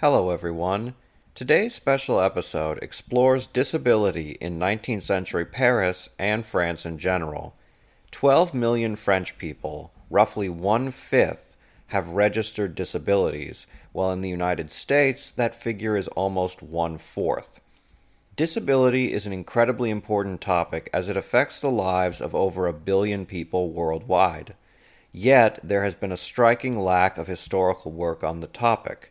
Hello, everyone. Today's special episode explores disability in 19th century Paris and France in general. 12 million French people, roughly one fifth, have registered disabilities, while in the United States that figure is almost one fourth. Disability is an incredibly important topic as it affects the lives of over a billion people worldwide. Yet, there has been a striking lack of historical work on the topic.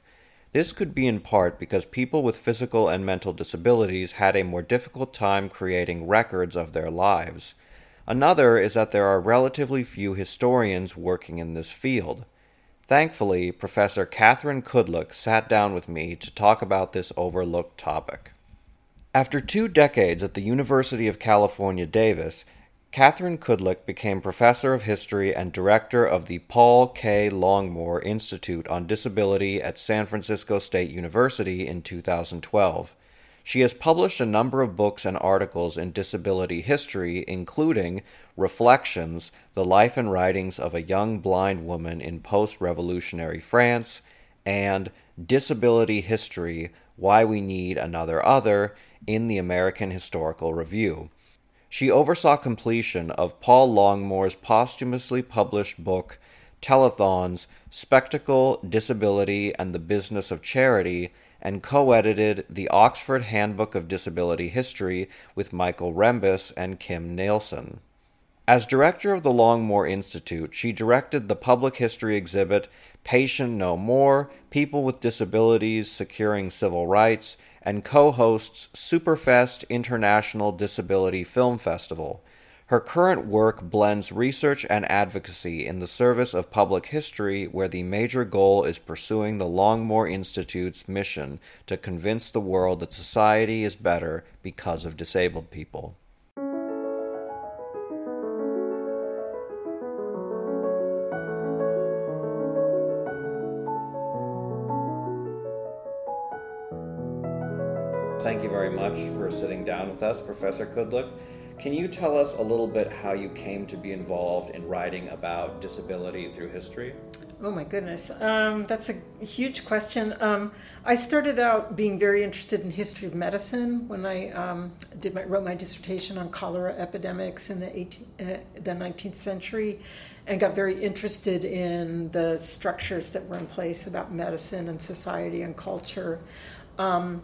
This could be in part because people with physical and mental disabilities had a more difficult time creating records of their lives. Another is that there are relatively few historians working in this field. Thankfully, Professor Catherine Kudlick sat down with me to talk about this overlooked topic. After two decades at the University of California, Davis, Catherine Kudlick became professor of history and director of the Paul K. Longmore Institute on Disability at San Francisco State University in 2012. She has published a number of books and articles in disability history, including Reflections The Life and Writings of a Young Blind Woman in Post Revolutionary France, and Disability History Why We Need Another Other in the American Historical Review. She oversaw completion of Paul Longmore's posthumously published book, Telethons Spectacle, Disability, and the Business of Charity, and co edited the Oxford Handbook of Disability History with Michael Rembis and Kim Nielsen. As director of the Longmore Institute, she directed the public history exhibit Patient No More People with Disabilities Securing Civil Rights and co hosts Superfest International Disability Film Festival. Her current work blends research and advocacy in the service of public history, where the major goal is pursuing the Longmore Institute's mission to convince the world that society is better because of disabled people. Much for sitting down with us, Professor Kudlick. Can you tell us a little bit how you came to be involved in writing about disability through history? Oh my goodness, um, that's a huge question. Um, I started out being very interested in history of medicine when I um, did my, wrote my dissertation on cholera epidemics in the 18, uh, the 19th century, and got very interested in the structures that were in place about medicine and society and culture. Um,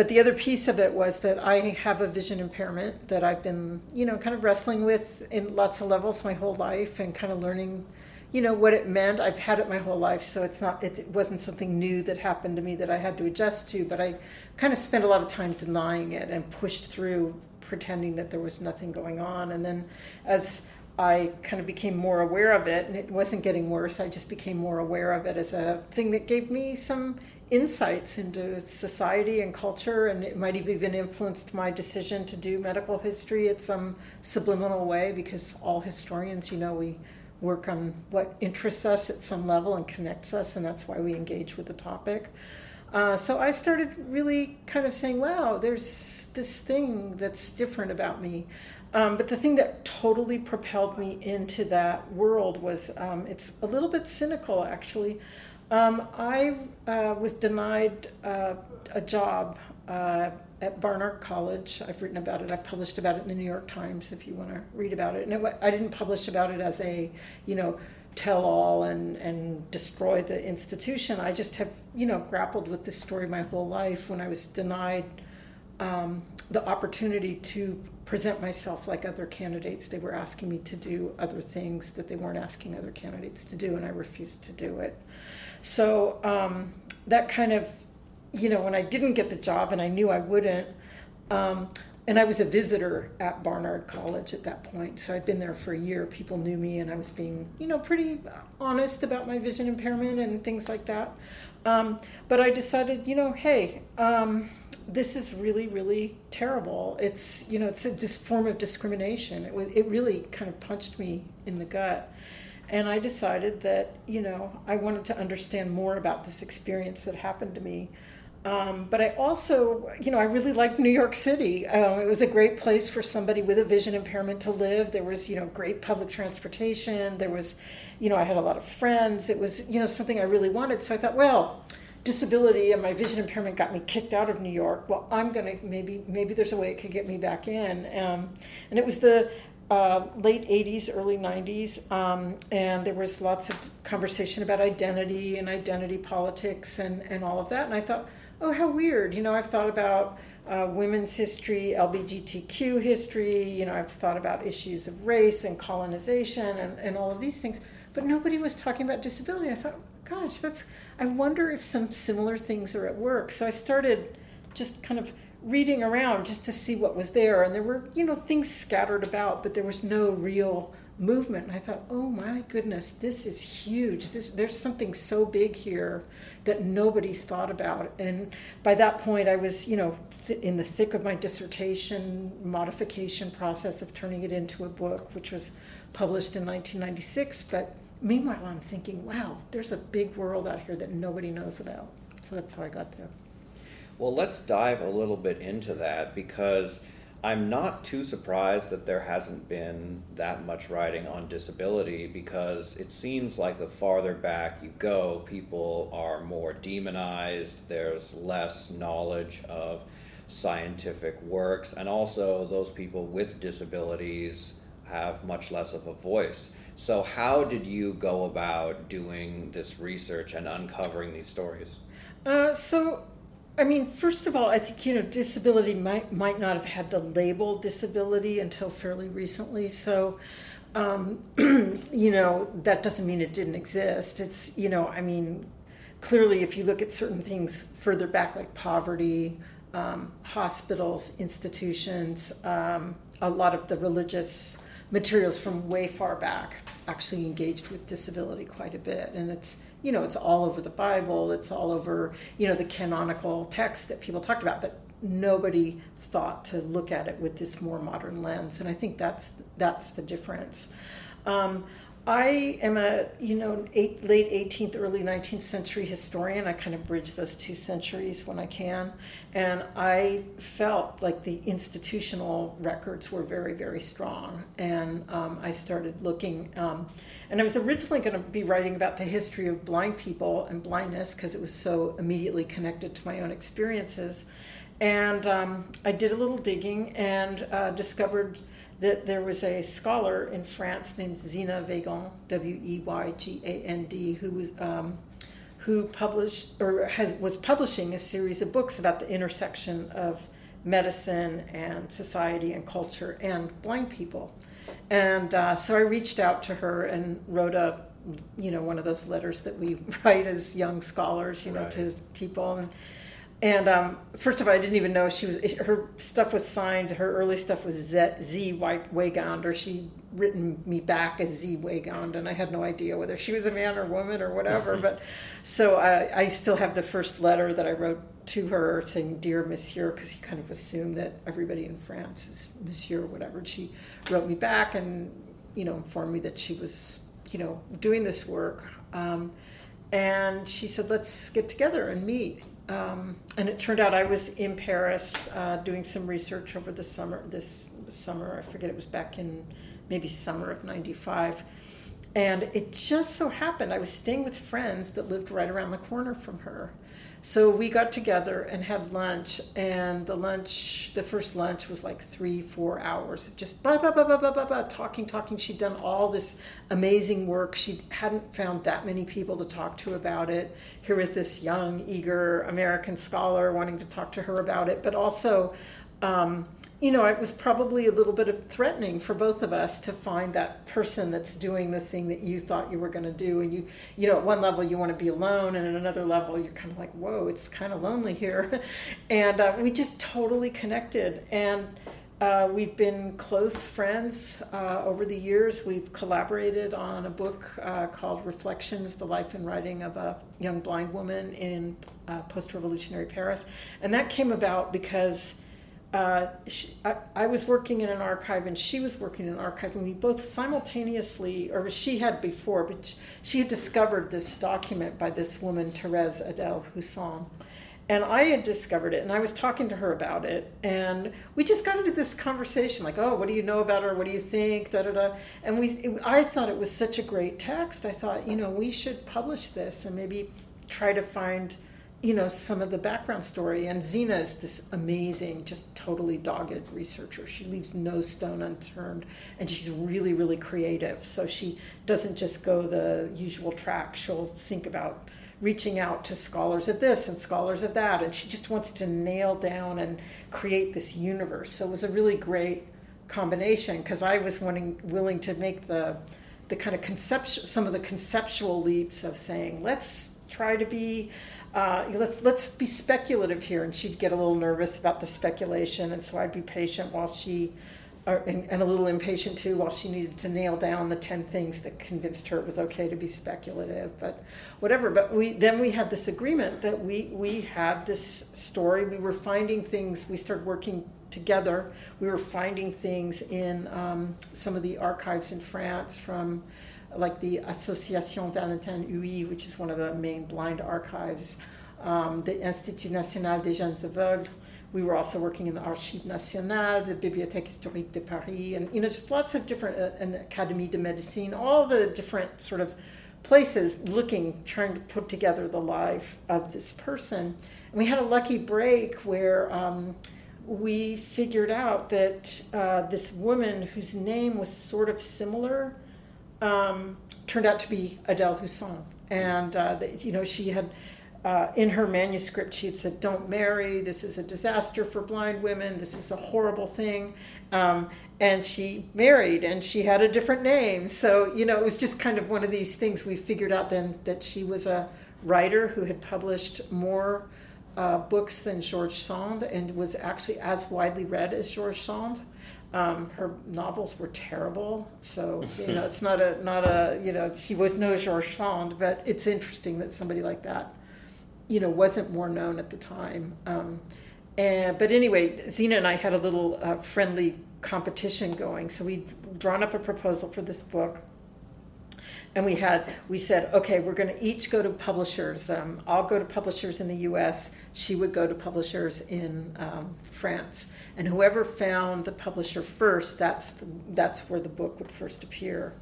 but the other piece of it was that I have a vision impairment that I've been, you know, kind of wrestling with in lots of levels my whole life and kind of learning, you know, what it meant. I've had it my whole life, so it's not, it wasn't something new that happened to me that I had to adjust to, but I kind of spent a lot of time denying it and pushed through pretending that there was nothing going on. And then as I kind of became more aware of it, and it wasn't getting worse. I just became more aware of it as a thing that gave me some insights into society and culture, and it might have even influenced my decision to do medical history in some subliminal way because all historians, you know, we work on what interests us at some level and connects us, and that's why we engage with the topic. Uh, so I started really kind of saying, wow, there's this thing that's different about me. Um, but the thing that totally propelled me into that world was um, it's a little bit cynical, actually. Um, I uh, was denied uh, a job uh, at Barnard College. I've written about it. I published about it in the New York Times. If you want to read about it, and it, I didn't publish about it as a, you know, tell all and and destroy the institution. I just have, you know, grappled with this story my whole life. When I was denied um, the opportunity to present myself like other candidates, they were asking me to do other things that they weren't asking other candidates to do, and I refused to do it. So um, that kind of, you know, when I didn't get the job and I knew I wouldn't, um, and I was a visitor at Barnard College at that point, so I'd been there for a year. People knew me, and I was being, you know, pretty honest about my vision impairment and things like that. Um, but I decided, you know, hey, um, this is really, really terrible. It's, you know, it's a, this form of discrimination. It, it really kind of punched me in the gut. And I decided that, you know, I wanted to understand more about this experience that happened to me. Um, but I also, you know, I really liked New York City. Uh, it was a great place for somebody with a vision impairment to live. There was, you know, great public transportation. There was, you know, I had a lot of friends. It was, you know, something I really wanted. So I thought, well, disability and my vision impairment got me kicked out of New York. Well, I'm gonna maybe maybe there's a way it could get me back in. Um, and it was the uh, late 80s, early 90s, um, and there was lots of conversation about identity and identity politics and, and all of that. And I thought, oh, how weird. You know, I've thought about uh, women's history, LGBTQ history, you know, I've thought about issues of race and colonization and, and all of these things, but nobody was talking about disability. I thought, gosh, that's, I wonder if some similar things are at work. So I started just kind of reading around just to see what was there. And there were you know things scattered about but there was no real movement. And i thought oh my goodness this is huge. This there's something so big here that nobody's thought about. And by that point i was you know th- in the thick of my dissertation modification process of turning it into a book which was published in 1996 but meanwhile i'm thinking wow there's a big world out here that nobody knows about. So that's how i got there well, let's dive a little bit into that because I'm not too surprised that there hasn't been that much writing on disability because it seems like the farther back you go, people are more demonized, there's less knowledge of scientific works, and also those people with disabilities have much less of a voice. So, how did you go about doing this research and uncovering these stories? Uh, so, I mean, first of all, I think you know disability might might not have had the label disability until fairly recently. So, um, you know, that doesn't mean it didn't exist. It's you know, I mean, clearly, if you look at certain things further back, like poverty, um, hospitals, institutions, um, a lot of the religious materials from way far back actually engaged with disability quite a bit, and it's you know, it's all over the Bible, it's all over, you know, the canonical text that people talked about, but nobody thought to look at it with this more modern lens. And I think that's that's the difference. Um, I am a you know eight, late 18th, early 19th century historian. I kind of bridge those two centuries when I can, and I felt like the institutional records were very very strong. And um, I started looking, um, and I was originally going to be writing about the history of blind people and blindness because it was so immediately connected to my own experiences. And um, I did a little digging and uh, discovered that there was a scholar in France named Zina Weygand, W E Y G A N D, who was um, who published or has was publishing a series of books about the intersection of medicine and society and culture and blind people. And uh, so I reached out to her and wrote a, you know, one of those letters that we write as young scholars, you know, right. to people. And, and um, first of all, I didn't even know she was. Her stuff was signed. Her early stuff was Z, Z Weygand, or she written me back as Z Weygand, and I had no idea whether she was a man or woman or whatever. but so I, I still have the first letter that I wrote to her saying "Dear Monsieur," because you kind of assume that everybody in France is Monsieur or whatever. And she wrote me back and you know informed me that she was you know doing this work. Um, and she said, "Let's get together and meet." Um, and it turned out I was in Paris uh, doing some research over the summer. This summer, I forget it was back in maybe summer of '95, and it just so happened I was staying with friends that lived right around the corner from her. So we got together and had lunch, and the lunch, the first lunch was like three, four hours of just blah, blah, blah, blah, blah, blah, blah, talking, talking. She'd done all this amazing work. She hadn't found that many people to talk to about it. Here was this young, eager American scholar wanting to talk to her about it, but also, um, you know, it was probably a little bit of threatening for both of us to find that person that's doing the thing that you thought you were going to do. And you, you know, at one level you want to be alone, and at another level you're kind of like, whoa, it's kind of lonely here. and uh, we just totally connected. And uh, we've been close friends uh, over the years. We've collaborated on a book uh, called Reflections The Life and Writing of a Young Blind Woman in uh, Post Revolutionary Paris. And that came about because uh, she, I, I, was working in an archive and she was working in an archive, and we both simultaneously, or she had before, but she had discovered this document by this woman, Therese Adele Husson. And I had discovered it, and I was talking to her about it, and we just got into this conversation, like, "Oh, what do you know about her? What do you think?" Da da da. And we, it, I thought it was such a great text. I thought, you know, we should publish this and maybe try to find you know some of the background story and Zina is this amazing just totally dogged researcher. She leaves no stone unturned and she's really really creative. So she doesn't just go the usual track. She'll think about reaching out to scholars of this and scholars of that and she just wants to nail down and create this universe. So it was a really great combination because I was wanting willing to make the the kind of conceptual some of the conceptual leaps of saying let's try to be uh, let's let's be speculative here and she'd get a little nervous about the speculation and so I'd be patient while she or, and, and, a little impatient too while she needed to nail down the 10 things that convinced her it was okay to be speculative but whatever. But we then we had this agreement that we we had this story. We were finding things. We started working together. We were finding things in um, some of the archives in france from like the association valentin Hauy which is one of the main blind archives um, the institut national des jeunes aveugles we were also working in the Archives nationales, the Bibliothèque historique de Paris, and you know just lots of different uh, and the Académie de Médecine, all the different sort of places looking, trying to put together the life of this person. And we had a lucky break where um, we figured out that uh, this woman whose name was sort of similar um, turned out to be Adèle Husson, and uh, you know she had uh, in her manuscript, she had said, Don't marry. This is a disaster for blind women. This is a horrible thing. Um, and she married and she had a different name. So, you know, it was just kind of one of these things. We figured out then that she was a writer who had published more uh, books than George Sand and was actually as widely read as George Sand. Um, her novels were terrible, so you know it's not a not a you know she was no George Sand, but it's interesting that somebody like that you know, wasn't more known at the time. Um, and, but anyway, Zina and I had a little uh, friendly competition going. So we'd drawn up a proposal for this book. And we had, we said, okay, we're going to each go to publishers. Um, I'll go to publishers in the US, she would go to publishers in um, France. And whoever found the publisher first, that's, the, that's where the book would first appear.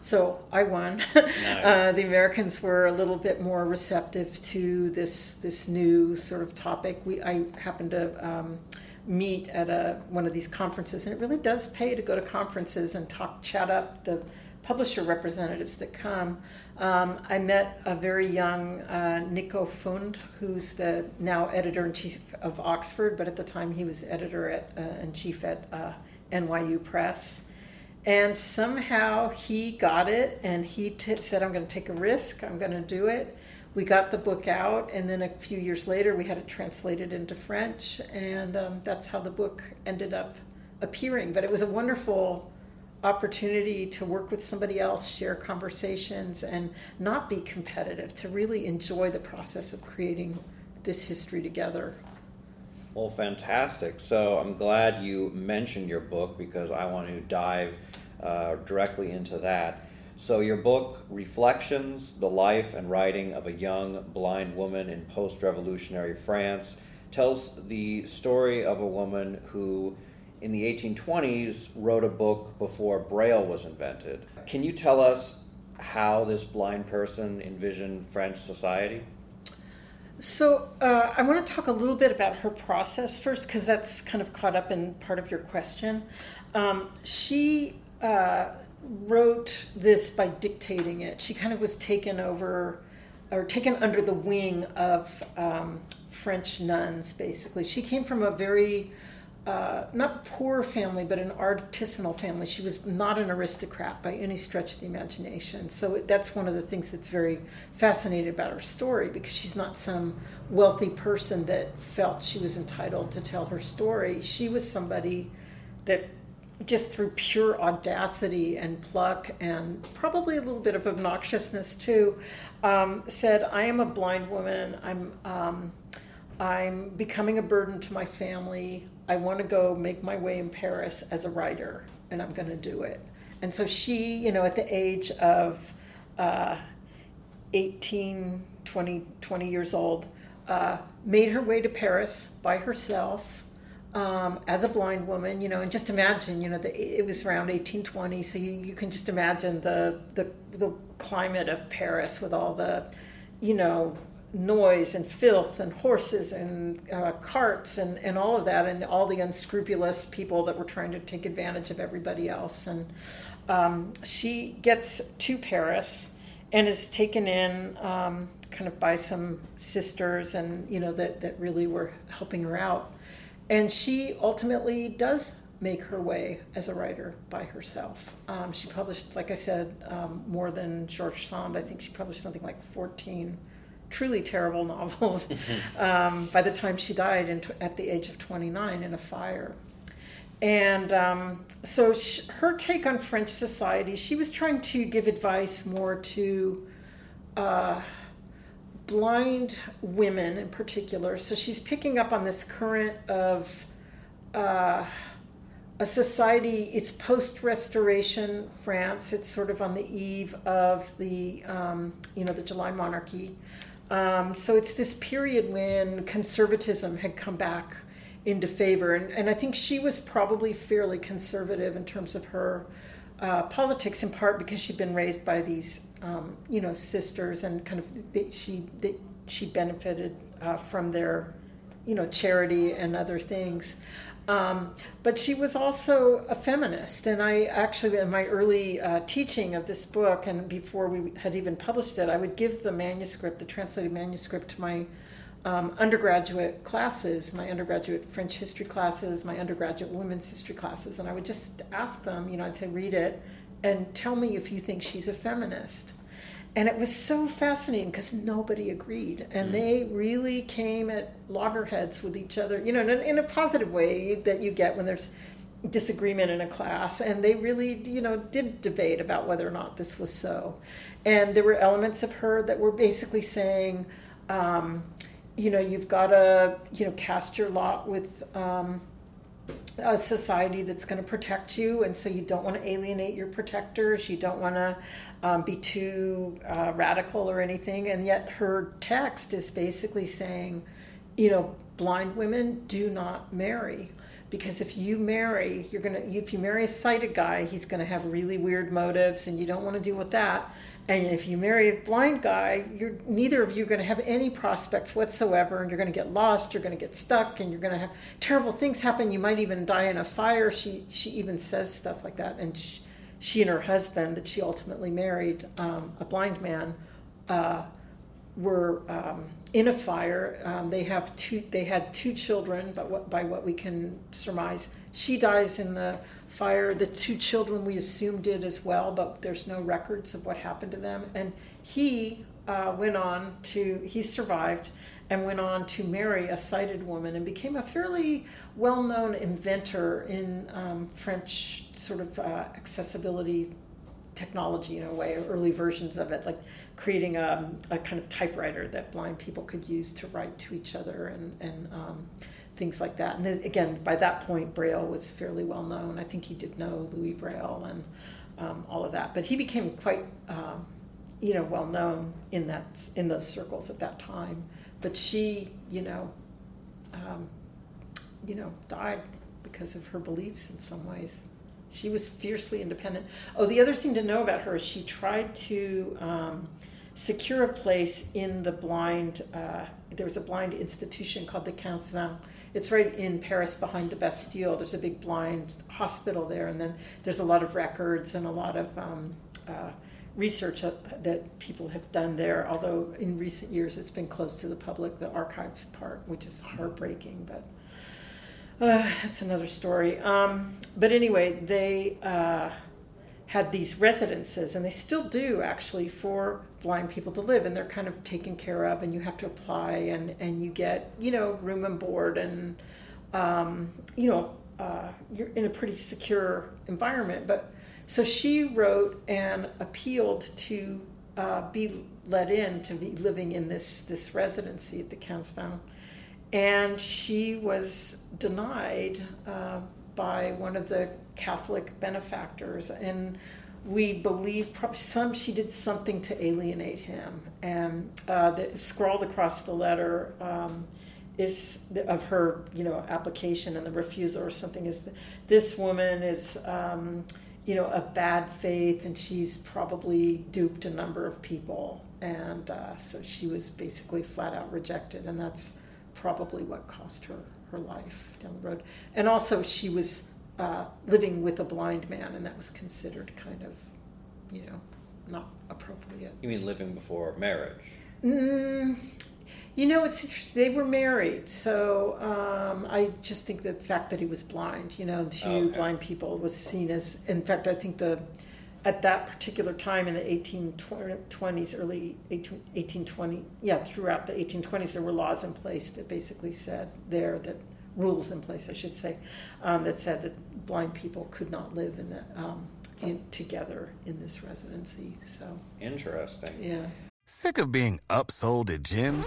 So I won. Nice. Uh, the Americans were a little bit more receptive to this this new sort of topic. We I happened to um, meet at a one of these conferences, and it really does pay to go to conferences and talk, chat up the publisher representatives that come. Um, I met a very young uh, Niko Pfund, who's the now editor in chief of Oxford, but at the time he was editor at uh, in chief at uh, NYU Press. And somehow he got it and he t- said, I'm going to take a risk, I'm going to do it. We got the book out, and then a few years later, we had it translated into French, and um, that's how the book ended up appearing. But it was a wonderful opportunity to work with somebody else, share conversations, and not be competitive, to really enjoy the process of creating this history together. Well, fantastic. So I'm glad you mentioned your book because I want to dive uh, directly into that. So, your book, Reflections The Life and Writing of a Young Blind Woman in Post Revolutionary France, tells the story of a woman who, in the 1820s, wrote a book before Braille was invented. Can you tell us how this blind person envisioned French society? So, uh, I want to talk a little bit about her process first because that's kind of caught up in part of your question. Um, she uh, wrote this by dictating it. She kind of was taken over or taken under the wing of um, French nuns, basically. She came from a very uh, not poor family, but an artisanal family. She was not an aristocrat by any stretch of the imagination. So that's one of the things that's very fascinating about her story because she's not some wealthy person that felt she was entitled to tell her story. She was somebody that just through pure audacity and pluck and probably a little bit of obnoxiousness too, um, said, "I am a blind woman. I'm." Um, I'm becoming a burden to my family. I want to go make my way in Paris as a writer, and I'm going to do it. And so she, you know, at the age of uh, 18, 20, 20 years old, uh, made her way to Paris by herself um, as a blind woman, you know, and just imagine, you know, the, it was around 1820, so you, you can just imagine the, the, the climate of Paris with all the, you know, noise and filth and horses and uh, carts and, and all of that, and all the unscrupulous people that were trying to take advantage of everybody else. And um, she gets to Paris and is taken in um, kind of by some sisters and you know that, that really were helping her out and she ultimately does make her way as a writer by herself. Um, she published, like I said, um, more than George Sand. I think she published something like 14 truly terrible novels um, by the time she died in, at the age of 29 in a fire. And um, so she, her take on French society, she was trying to give advice more to uh, blind women in particular. So she's picking up on this current of. Uh, a society, it's post Restoration France. It's sort of on the eve of the, um, you know, the July monarchy. Um, so it's this period when conservatism had come back into favor. And, and I think she was probably fairly conservative in terms of her uh, politics, in part because she'd been raised by these, um, you know, sisters and kind of they, she, they, she benefited uh, from their, you know, charity and other things. Um, but she was also a feminist, and I actually, in my early uh, teaching of this book, and before we had even published it, I would give the manuscript, the translated manuscript, to my um, undergraduate classes, my undergraduate French history classes, my undergraduate women's history classes, and I would just ask them, you know, I'd say, read it and tell me if you think she's a feminist and it was so fascinating because nobody agreed. And mm. they really came at loggerheads with each other you know in a, in a, positive way that you get when there's disagreement in a class. And they really you know did debate about whether or not this was so. And there were elements of her that were basically saying um, you know you've got to you know cast your lot with um, a society that's going to protect you, and so you don't want to alienate your protectors. You don't want to um, be too uh, radical or anything. And yet, her text is basically saying, you know, blind women do not marry because if you marry, you're gonna. If you marry a sighted guy, he's to have really weird motives, and you don't want to deal with that. And if you marry a blind guy, you're neither of you are going to have any prospects whatsoever, and you're going to get lost. You're going to get stuck, and you're going to have terrible things happen. You might even die in a fire. She she even says stuff like that, and she, she and her husband that she ultimately married, um, a blind man, uh, were um, in a fire. Um, they have two. They had two children, but what, by what we can surmise, she dies in the fire. The two children we assume did as well, but there's no records of what happened to them. And he uh, went on to, he survived and went on to marry a sighted woman and became a fairly well known inventor in um, French sort of uh, accessibility technology in a way, early versions of it, like creating a, a, kind of typewriter that blind people could use to write to each other and, and um, things like that. And again, by that point, Braille was fairly well known. I think he did know Louis Braille and um, all of that, but he became quite, um, you know, well known in that in those circles at that time. But she, you know, um, you know, died because of her beliefs in some ways. She was fiercely independent. Oh, the other thing to know about her is she tried to um, secure a place in the blind. Uh, there was a blind institution called the Quinze Vingts it's right in Paris behind the Bastille. There's a big blind hospital there, and then there's a lot of records and a lot of um, uh, research that people have done there. Although in recent years it's been closed to the public, the archives part, which is heartbreaking, but. Uh, that's another story. Um, but anyway, they uh, had these residences, and they still do actually for blind people to live, and they're kind of taken care of, and you have to apply, and and you get you know room and board, and um, you know uh, you're in a pretty secure environment. But so she wrote and appealed to uh, be let in to be living in this this residency at the Quinze Vingts, and she was denied uh, by one of the Catholic benefactors, and we believe probably some she did something to alienate him, and uh, that scrawled across the letter um, is the, of her, you know, application and the refusal or something is this woman is. Um, you know, of bad faith, and she's probably duped a number of people. and uh, so she was basically flat out rejected, and that's probably what cost her her life down the road. And also, she was uh, living with a blind man, and that was considered kind of, you know, not appropriate. You mean living before marriage? Mm, you know, it's interesting. They were married, so um, I just think that the fact that he was blind, you know, to okay. blind people was seen as. In fact, I think the at that particular time in the 1820s, early 1820, yeah, throughout the 1820s, there were laws in place that basically said there that rules in place, I should say, um, that said that blind people could not live in the um, in, together in this residency. So interesting. Yeah. Sick of being upsold at gyms?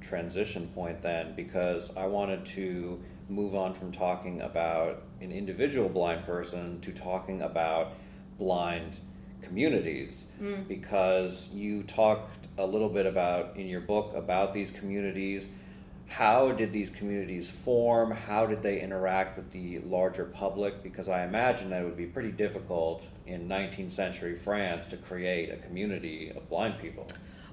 transition point then because I wanted to move on from talking about an individual blind person to talking about blind communities. Mm. because you talked a little bit about in your book about these communities. How did these communities form? How did they interact with the larger public? Because i imagine that it would be pretty difficult in 19th century france to create a community of blind people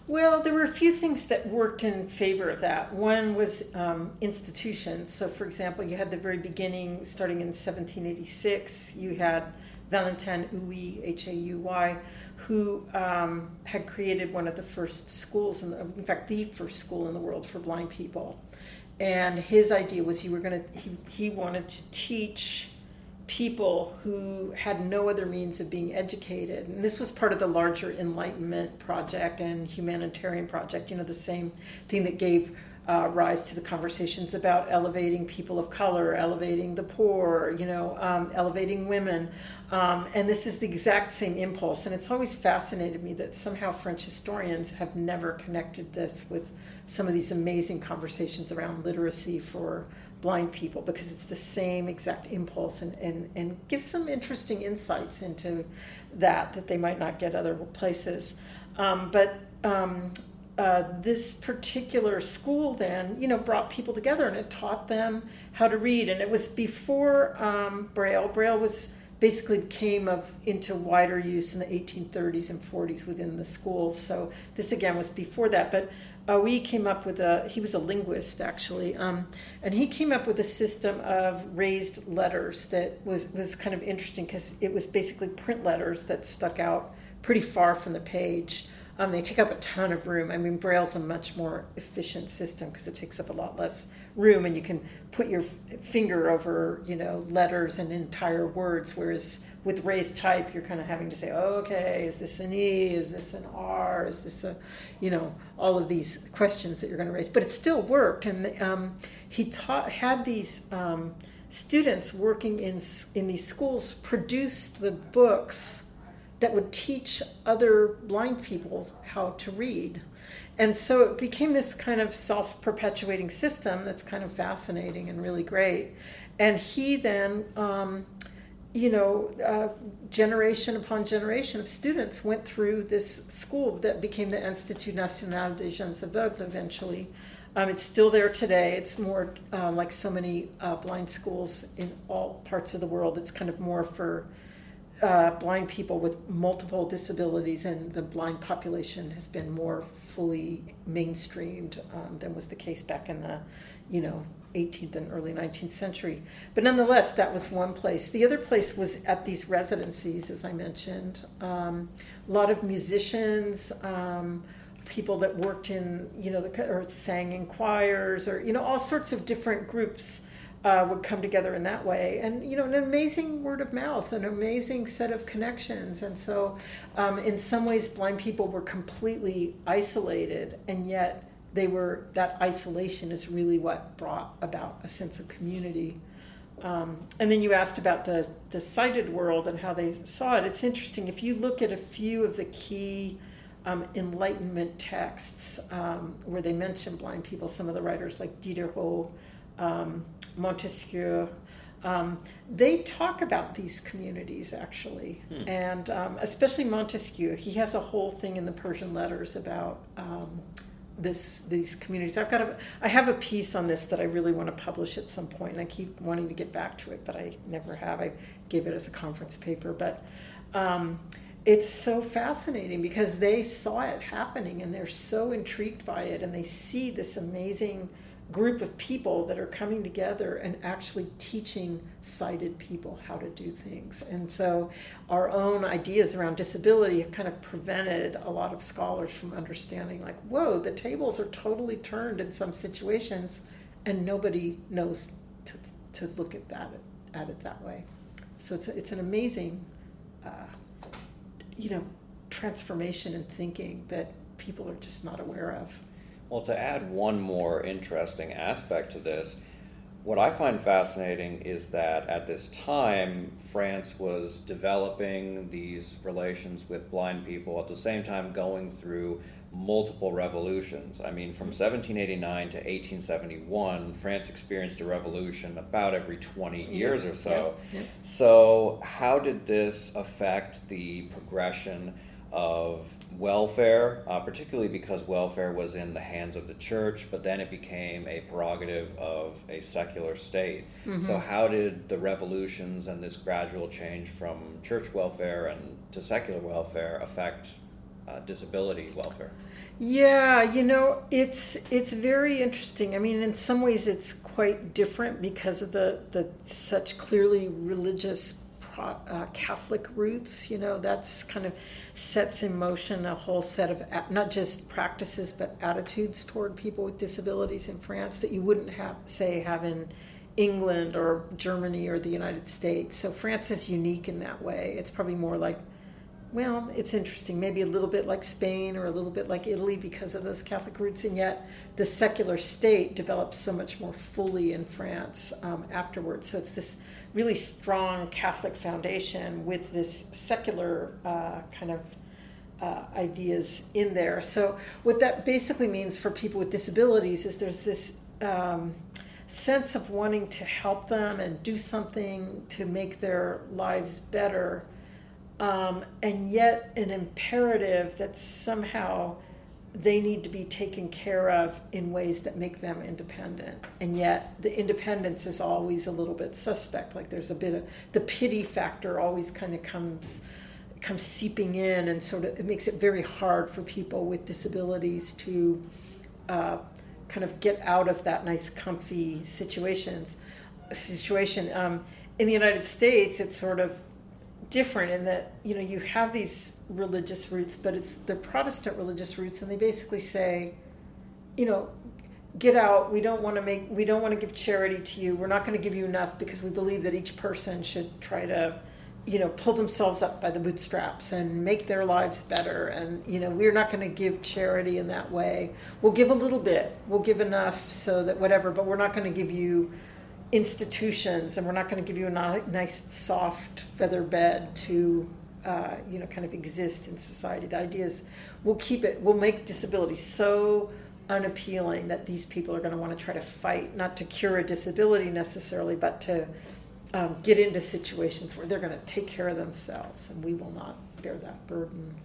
well, there were a few things that worked in favor of that. One was um, institutions. So, for example, you had the very beginning, starting in 1786, you had Valentin Hauy, H A U Y, who um, had created one of the first schools, in, the, in fact, the first school in the world for blind people. And his idea was you were going to, he, he wanted to teach people who had no other means of being educated. And this was part of the larger Enlightenment project and humanitarian project, you know, the same thing that gave uh, rise to the conversations about elevating people of color, elevating the poor, you know, um, elevating women. Um, and this is the exact same impulse. And it's always fascinated me that somehow French historians have never connected this with some of these amazing conversations around literacy for blind people because it's the same exact impulse and, and, and gives some interesting insights into that that they might not get other places. Um, but um, uh, this particular school then, you know, brought people together and it taught them how to read. And it was before um, Braille. Braille was basically came of into wider use in the 1830s and 40s within the schools. So this again was before that. But we came up with a he was a linguist actually um, and he came up with a system of raised letters that was was kind of interesting because it was basically print letters that stuck out pretty far from the page. Um, they take up a ton of room. I mean braille's a much more efficient system because it takes up a lot less room and you can put your f- finger over you know letters and entire words whereas with raised type, you're kind of having to say, okay, is this an E? Is this an R? Is this a, you know, all of these questions that you're going to raise. But it still worked. And um, he taught, had these um, students working in, in these schools produce the books that would teach other blind people how to read. And so it became this kind of self perpetuating system that's kind of fascinating and really great. And he then, um, you know, uh, generation upon generation of students went through this school that became the Institut National des Jeunes Aveugles eventually. Um, it's still there today. It's more um, like so many uh, blind schools in all parts of the world. It's kind of more for uh, blind people with multiple disabilities, and the blind population has been more fully mainstreamed um, than was the case back in the, you know, 18th and early 19th century. But nonetheless, that was one place. The other place was at these residencies, as I mentioned. Um, a lot of musicians, um, people that worked in, you know, the, or sang in choirs, or, you know, all sorts of different groups. Uh, would come together in that way, and you know, an amazing word of mouth, an amazing set of connections, and so, um, in some ways, blind people were completely isolated, and yet they were that isolation is really what brought about a sense of community. Um, and then you asked about the the sighted world and how they saw it. It's interesting if you look at a few of the key um, Enlightenment texts um, where they mention blind people. Some of the writers, like Diderot, um, Montesquieu, um, they talk about these communities actually, hmm. and um, especially Montesquieu. He has a whole thing in the Persian Letters about um, this these communities. I've got a, I have a piece on this that I really want to publish at some point, and I keep wanting to get back to it, but I never have. I gave it as a conference paper, but um, it's so fascinating because they saw it happening and they're so intrigued by it, and they see this amazing group of people that are coming together and actually teaching sighted people how to do things. And so our own ideas around disability have kind of prevented a lot of scholars from understanding like, whoa, the tables are totally turned in some situations and nobody knows to, to look at that at it that way. So it's, it's an amazing, uh, you know, transformation in thinking that people are just not aware of. Well, to add one more interesting aspect to this, what I find fascinating is that at this time, France was developing these relations with blind people, at the same time, going through multiple revolutions. I mean, from 1789 to 1871, France experienced a revolution about every 20 years or so. Yeah. Yeah. So, how did this affect the progression of welfare, uh, particularly because welfare was in the hands of the church, but then it became a prerogative of a secular state. Mm-hmm. So, how did the revolutions and this gradual change from church welfare and to secular welfare affect uh, disability welfare? Yeah, you know, it's it's very interesting. I mean, in some ways, it's quite different because of the the such clearly religious uh, Catholic roots. You know, that's kind of sets in motion a whole set of not just practices but attitudes toward people with disabilities in France that you wouldn't have, say, have in England or Germany or the United States. So France is unique in that way. It's probably more like well, it's interesting, maybe a little bit like Spain or a little bit like Italy because of those Catholic roots, and yet the secular state developed so much more fully in France um, afterwards. So it's this really strong Catholic foundation with this secular uh, kind of uh, ideas in there. So, what that basically means for people with disabilities is there's this um, sense of wanting to help them and do something to make their lives better, um, and yet an imperative that somehow they need to be taken care of in ways that make them independent. And yet, the independence is always a little bit suspect. Like there's a bit of the pity factor always kind of comes comes seeping in, and sort of it makes it very hard for people with disabilities to uh, kind of get out of that nice, comfy situations situation. Um, in the United States, it's sort of different in that you know you have these religious roots, but it's the Protestant religious roots, and they basically say, you know, get out. We don't want to make. We don't want to give charity to you. We're not going to give you enough because we believe that each person should try to, you know, pull themselves up by the bootstraps and make their lives better. And you know, we're not going to give charity in that way. We'll give a little bit. We'll give enough so that whatever, but we're not going to give you institutions, and we're not going to give you a nice, soft feather bed to, uh, you know, kind of exist in society. The idea is we'll keep it, we'll make disability so unappealing that these people are going to want to try to fight, not to cure a disability necessarily, but to um, get into situations where they're going to take care of themselves, and we will not bear that burden.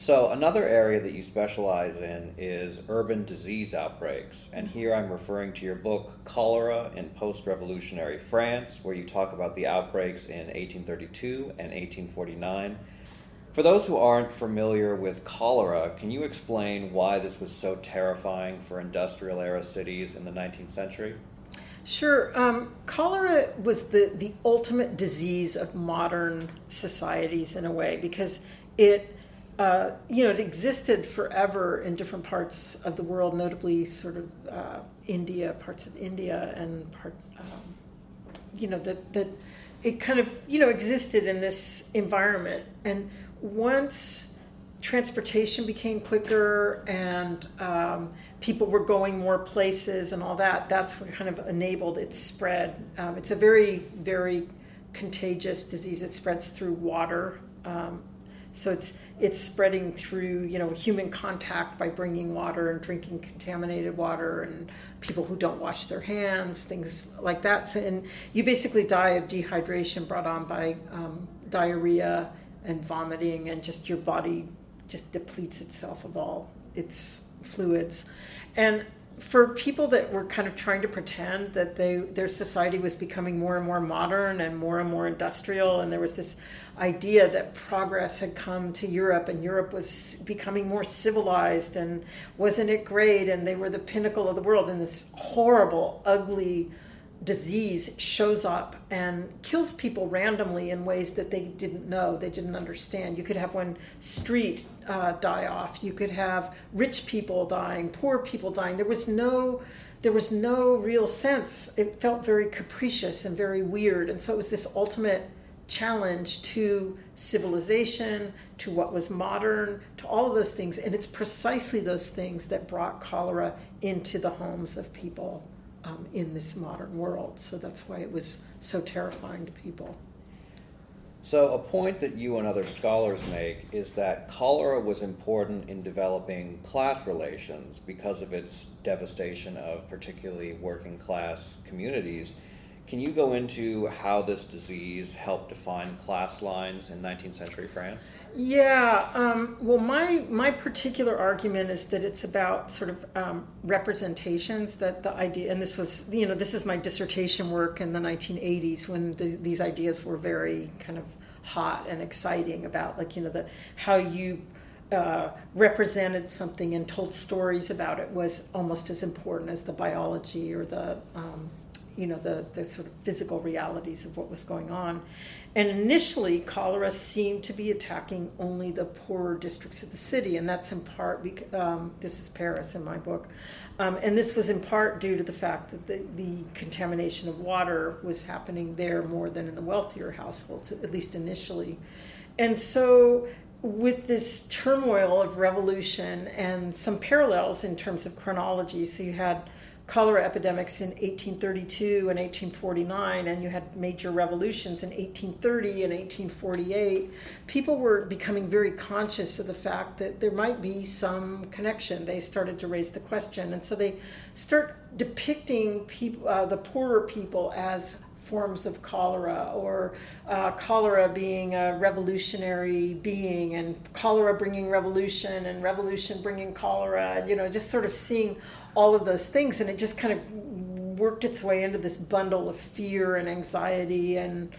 So, another area that you specialize in is urban disease outbreaks. And here I'm referring to your book, Cholera in Post Revolutionary France, where you talk about the outbreaks in 1832 and 1849. For those who aren't familiar with cholera, can you explain why this was so terrifying for industrial era cities in the 19th century? Sure. Um, cholera was the, the ultimate disease of modern societies in a way because it uh, you know, it existed forever in different parts of the world, notably sort of uh, India, parts of India, and part, um, you know, that that it kind of you know existed in this environment. And once transportation became quicker and um, people were going more places and all that, that's what kind of enabled its spread. Um, it's a very very contagious disease. It spreads through water. Um, So it's it's spreading through you know human contact by bringing water and drinking contaminated water and people who don't wash their hands, things like that. So, and you basically die of dehydration brought on by um, diarrhea and vomiting, and just your body just depletes itself of all its fluids. And for people that were kind of trying to pretend that they their society was becoming more and more modern and more and more industrial and there was this idea that progress had come to Europe and Europe was becoming more civilized and wasn't it great? And they were the pinnacle of the world and this horrible ugly disease shows up and kills people randomly in ways that they didn't know, they didn't understand. You could have one street uh, die off. You could have rich people dying, poor people dying. There was no there was no real sense. It felt very capricious and very weird. And so it was this ultimate challenge to civilization, to what was modern, to all of those things. And it's precisely those things that brought cholera into the homes of people um, in this modern world. So that's why it was so terrifying to people. So, a point that you and other scholars make is that cholera was important in developing class relations because of its devastation of particularly working class communities. Can you go into how this disease helped define class lines in 19th century France? Yeah, um, well, my my particular argument is that it's about sort of um, representations. That the idea, and this was, you know, this is my dissertation work in the 1980s when the, these ideas were very kind of hot and exciting about, like, you know, the how you uh, represented something and told stories about it was almost as important as the biology or the um, you know the, the sort of physical realities of what was going on and initially cholera seemed to be attacking only the poorer districts of the city and that's in part because um, this is paris in my book. Um, and this was in part due to the fact that the, the contamination of water was happening there more than in the wealthier households at least initially. And so with this turmoil of revolution and some parallels in terms of chronology so you had cholera epidemics in 1832 and 1849, and you had major revolutions in 1830 and 1848, people were becoming very conscious of the fact that there might be some connection. They started to raise the question, and so they start depicting people, uh, the poorer people, as forms of cholera, or uh, cholera being a revolutionary being, and cholera bringing revolution, and revolution bringing cholera, and you know, just sort of seeing all of those things, and it just kind of worked its way into this bundle of fear and anxiety and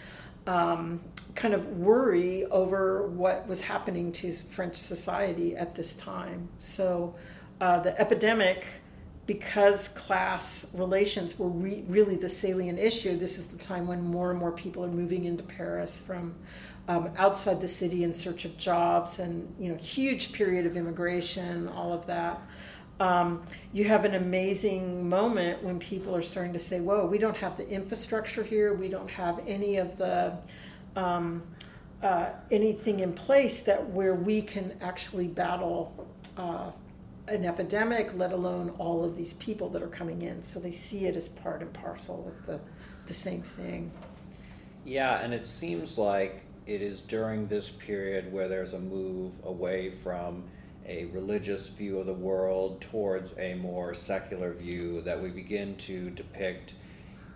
um, kind of worry over what was happening to French society at this time. So uh, the epidemic, because class relations were re- really the salient issue, this is the time when more and more people are moving into Paris from um, outside the city in search of jobs and you know huge period of immigration, all of that um, you have an amazing moment when people are starting to say, "Whoa, we don't have the infrastructure here. We don't have any of the um, uh, anything in place that where we can actually battle." Uh, an epidemic, let alone all of these people that are coming in. So they see it as part and parcel of the, the same thing. Yeah, and it seems like it is during this period where there's a move away from a religious view of the world towards a more secular view that we begin to depict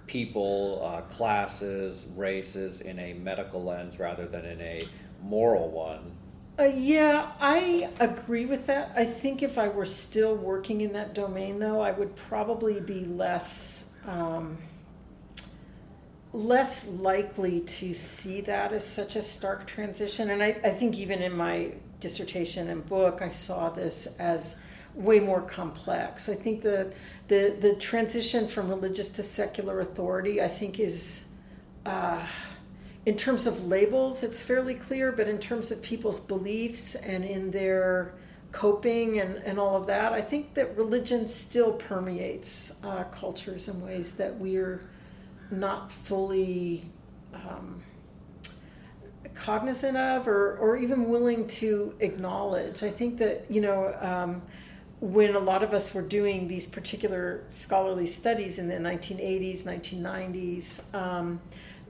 people, uh, classes, races in a medical lens rather than in a moral one. Uh, yeah, I agree with that. I think if I were still working in that domain, though, I would probably be less. Um, less likely to see that as such a stark transition. And I, I think even in my dissertation and book, I saw this as way more complex. I think the the the transition from religious to secular authority, I think, is uh, in terms of labels, it's fairly clear, but in terms of people's beliefs and in their coping and, and all of that, I think that religion still permeates uh, cultures in ways that we're not fully. Um, cognizant of or, or even willing to acknowledge. I think that, you know, um, when a lot of us were doing these particular scholarly studies in the 1980s, 1990s, um,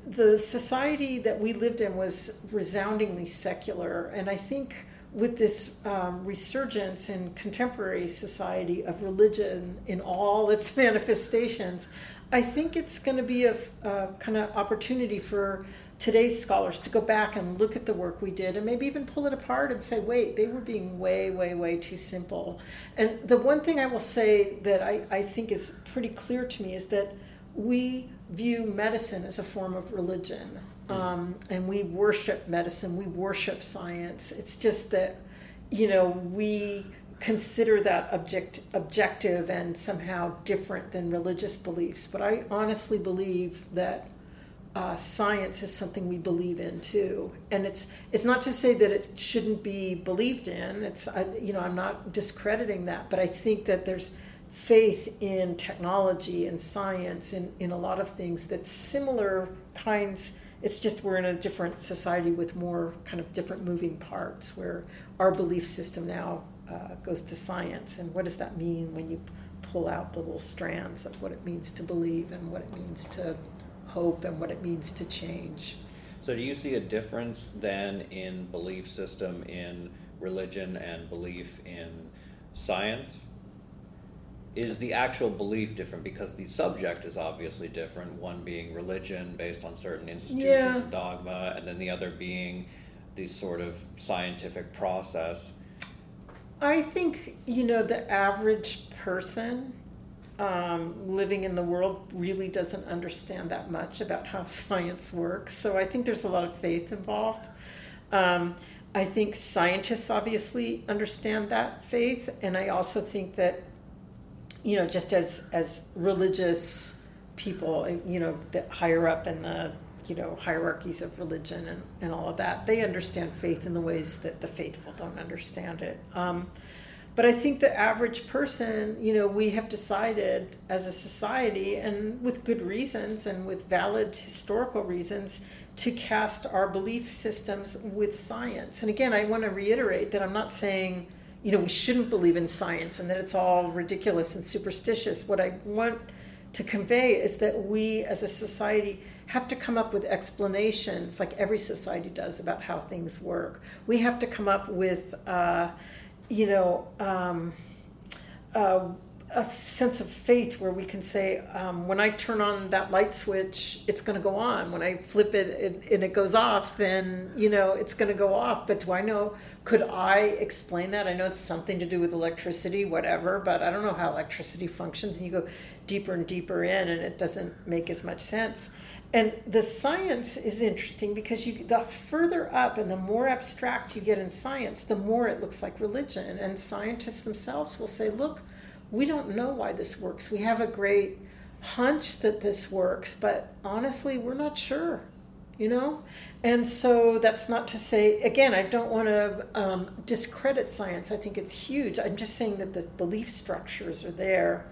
the society that we lived in was resoundingly secular, and I think with this um, resurgence in contemporary society of religion in all its manifestations, I think it's going to be a, a kind of opportunity for today's scholars to go back and look at the work we did and maybe even pull it apart and say, wait, they were being way, way, way too simple. And the one thing I will say that I, I think is pretty clear to me is that we view medicine as a form of religion. Um, and we worship medicine, we worship science. It's just that, you know, we consider that object, objective and somehow different than religious beliefs. But I honestly believe that uh, science is something we believe in too, and it's it's not to say that it shouldn't be believed in. It's I, you know I'm not discrediting that, but I think that there's faith in technology and science in, in a lot of things that similar kinds it's just we're in a different society with more kind of different moving parts where our belief system now uh, goes to science and what does that mean when you pull out the little strands of what it means to believe and what it means to hope and what it means to change So, do you see a difference then in belief system in religion and belief in science? Is the actual belief different because the subject is obviously different? One being religion based on certain institutions Yeah. and dogma, and then the other being the sort of scientific process. I think you know the average person um, living in the world really doesn't understand that much about how science works. So I think there's a lot of faith involved. Um, I think scientists obviously understand that faith, and I also think that you know just as as religious people, you know, that higher up in the you know hierarchies of religion and, and all of that, they understand faith in the ways that the faithful don't understand it. Um, but I think the average person, you know, we have decided as a society, and with good reasons and with valid historical reasons, to cast our belief systems with science. And again, I want to reiterate that I'm not saying, you know, we shouldn't believe in science and that it's all ridiculous and superstitious. What I want to convey is that we as a society have to come up with explanations, like every society does, about how things work. We have to come up with, uh, you know, um, uh, a sense of faith where we can say, um, when I turn on that light switch, it's going to go on. When I flip it and, it goes off, then, you know, it's going to go off. But do I know, could I explain that? I know it's something to do with electricity, whatever, but I don't know how electricity functions. And you go deeper and deeper in, and it doesn't make as much sense. And the science is interesting because you the further up and the more abstract you get in science, the more it looks like religion. And scientists themselves will say, look, we don't know why this works. We have a great hunch that this works, but honestly, we're not sure, you know? And so that's not to say, again, I don't want to um, discredit science. I think it's huge. I'm just saying that the belief structures are there.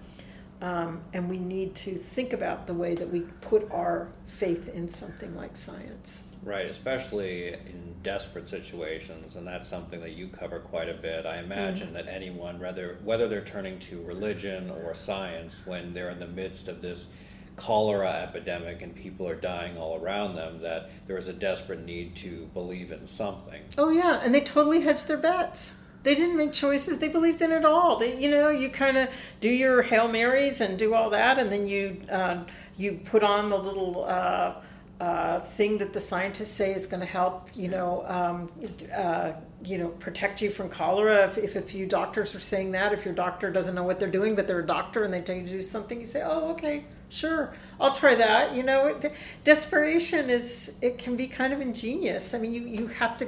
Um, and we need to think about the way that we put our faith in something like science. Right, especially in desperate situations, and that's something that you cover quite a bit. I imagine Mm-hmm. that anyone, whether whether they're turning to religion or science, when they're in the midst of this cholera epidemic and people are dying all around them, that there is a desperate need to believe in something. Oh yeah, and they totally hedged their bets. They didn't make choices. They believed in it all. They, you know, you kind of do your hail marys and do all that, and then you uh, you put on the little uh, uh, thing that the scientists say is going to help. You know, um, uh, you know, protect you from cholera. If, if a few doctors are saying that, if your doctor doesn't know what they're doing, but they're a doctor and they tell you to do something, you say, "Oh, okay, sure, I'll try that." You know, it, desperation is it can be kind of ingenious. I mean, you you have to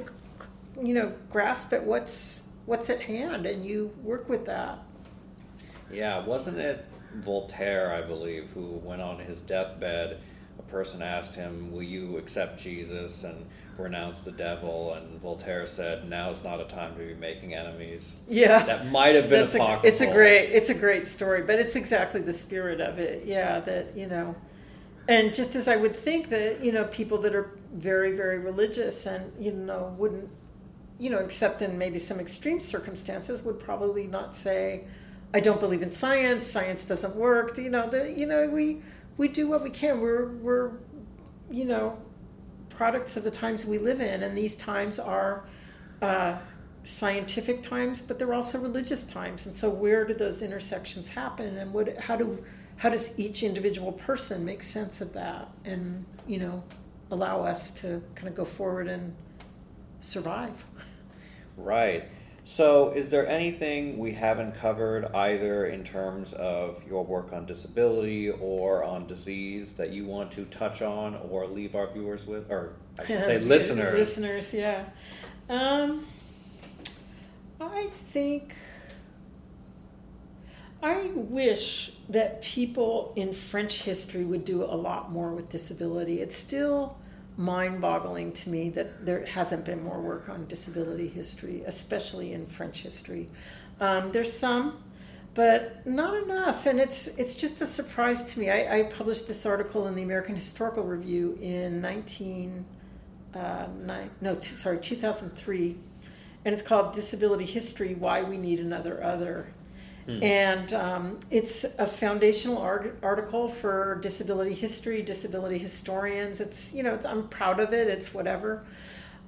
you know grasp at what's what's at hand and you work with that Yeah, wasn't it Voltaire, I believe, who went on his deathbed? Person asked him, Will you accept Jesus and renounce the devil? And Voltaire said, Now's not a time to be making enemies. yeah That might have been That's a, it's a great it's a great story but it's exactly the spirit of it yeah that you know and just as i would think that you know people that are very very religious and you know wouldn't you know except in maybe some extreme circumstances would probably not say i don't believe in science science doesn't work you know the you know we we do what we can we're we're you know, products of the times we live in, and these times are uh, scientific times, but they're also religious times. And so, where do those intersections happen, and what? How do how does each individual person make sense of that, and you know, allow us to kind of go forward and survive? Right. So, is there anything we haven't covered either in terms of your work on disability or on disease that you want to touch on or leave our viewers with, or I should say listeners? Listeners, yeah. Um, I think I wish that people in French history would do a lot more with disability. It's still mind boggling to me that there hasn't been more work on disability history, especially in French history. Um, there's some, but not enough. And it's, it's just a surprise to me. I, I published this article in the American Historical Review in 19, uh, nine, no, sorry, 2003. And it's called Disability History Why We Need Another Other. Hmm. And um, it's a foundational art- article for disability history, disability historians. It's, you know, it's, I'm proud of it, it's whatever.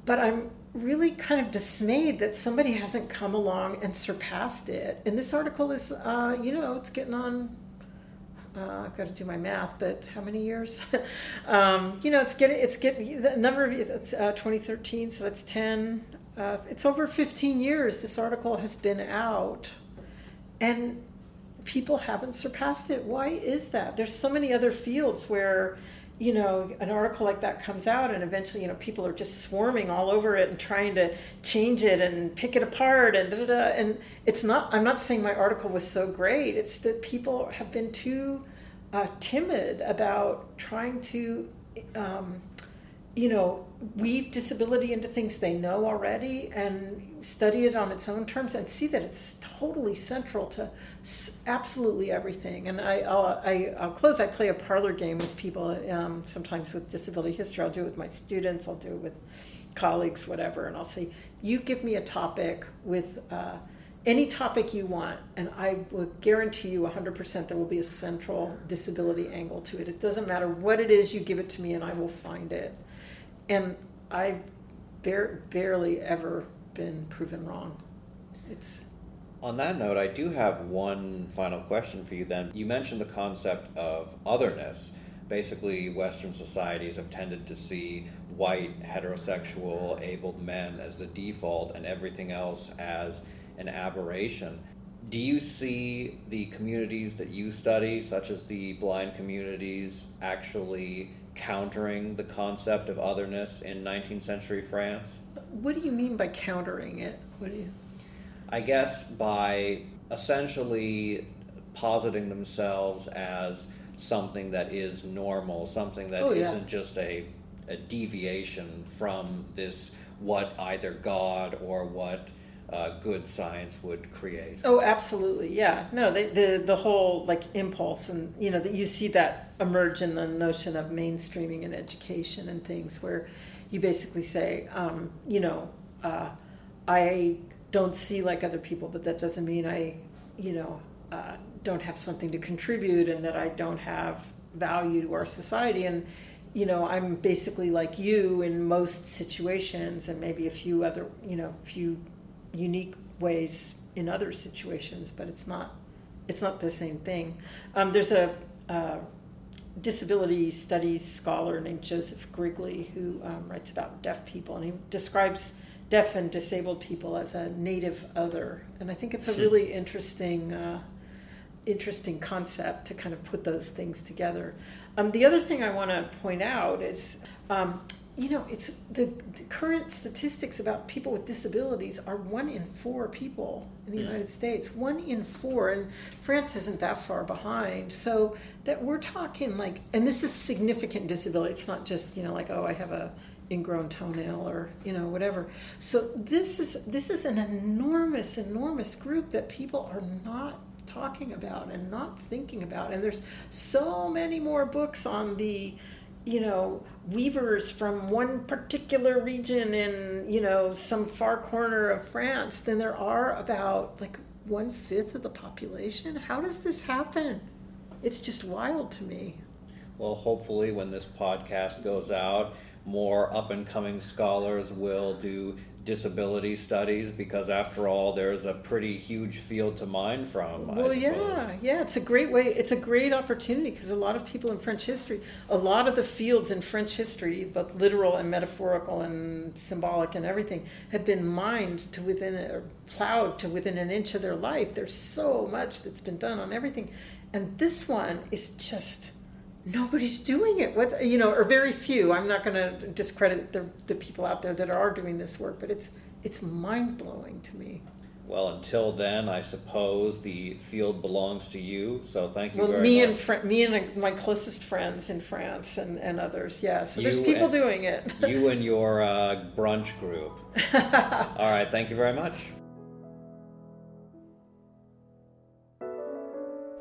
But I'm really kind of dismayed that somebody hasn't come along and surpassed it. And this article is, uh, you know, it's getting on. Uh, I've got to do my math, but how many years? um, you know, it's getting it's getting the number of it's uh, 2013, so that's 10. Uh, it's over 15 years. This article has been out and people haven't surpassed it. Why is that? There's so many other fields where you know an article like that comes out and eventually you know people are just swarming all over it and trying to change it and pick it apart and da, da, da. and it's not i'm not saying my article was so great it's that people have been too uh, timid about trying to um, you know, weave disability into things they know already and study it on its own terms and see that it's totally central to absolutely everything. And I, I'll, I, will close. I play a parlor game with people um, sometimes with disability history. I'll do it with my students. I'll do it with colleagues, whatever. And I'll say, you give me a topic with uh, any topic you want, and I will guarantee you 100% there will be a central disability angle to it. It doesn't matter what it is, you give it to me, and I will find it and I've bar- barely ever been proven wrong. It's on that note, I do have one final question for you then. You mentioned the concept of otherness. Basically, Western societies have tended to see white, heterosexual, abled men as the default and everything else as an aberration. Do you see the communities that you study, such as the blind communities, actually countering the concept of otherness in 19th century France? What do you mean by countering it? What do you? I guess by essentially positing themselves as something that is normal, something that oh, yeah. not just a, a deviation from this what either God or what uh, good science would create. Oh, absolutely, yeah. No, the, the the whole like impulse, and you know that you see that emerge in the notion of mainstreaming in education and things, where you basically say, um, you know, uh, I don't see like other people, but that doesn't mean I, you know, uh, don't have something to contribute and that I don't have value to our society and you know i'm basically like you in most situations and maybe a few other you know few unique ways in other situations, but it's not it's not the same thing. Um, there's a uh, disability studies scholar named Joseph Grigely who um, writes about deaf people, and he describes deaf and disabled people as a native other, and I think it's a hmm. really interesting. Uh, interesting concept to kind of put those things together. Um, the other thing I want to point out is um, you know, it's the, the, current statistics about people with disabilities are one in four people in the mm. United States. One in four, and France isn't that far behind. So that we're talking like, and this is significant disability. It's not just you know like oh I have a ingrown toenail or you know whatever. So this is this is an enormous enormous group that people are not talking about and not thinking about. And there's so many more books on the you know, weavers from one particular region in, you know, some far corner of France than there are about like one fifth of the population. How does this happen? It's just wild to me. Well, hopefully, when this podcast goes out, more up and coming scholars will do disability studies because after all there's a pretty huge field to mine from well yeah yeah it's a great way it's a great opportunity because a lot of people in french history a lot of the fields in french history both literal and metaphorical and symbolic and everything have been mined to within a plowed to within an inch of their life. There's so much that's been done on everything. And this one is just nobody's doing it. What you know, or very few. I'm not going to discredit the the people out there that are doing this work, but it's it's mind blowing to me. Well, until then, I suppose the field belongs to you. So thank you. Well, me much. and fr- me and my closest friends in France and, and others. Yeah, so there's people and, doing it. you and your uh, brunch group. All right. Thank you very much.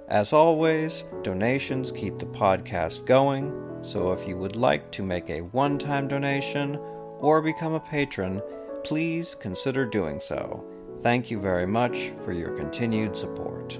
As always, donations keep the podcast going, so if you would like to make a one time donation or become a patron, please consider doing so. Thank you very much for your continued support.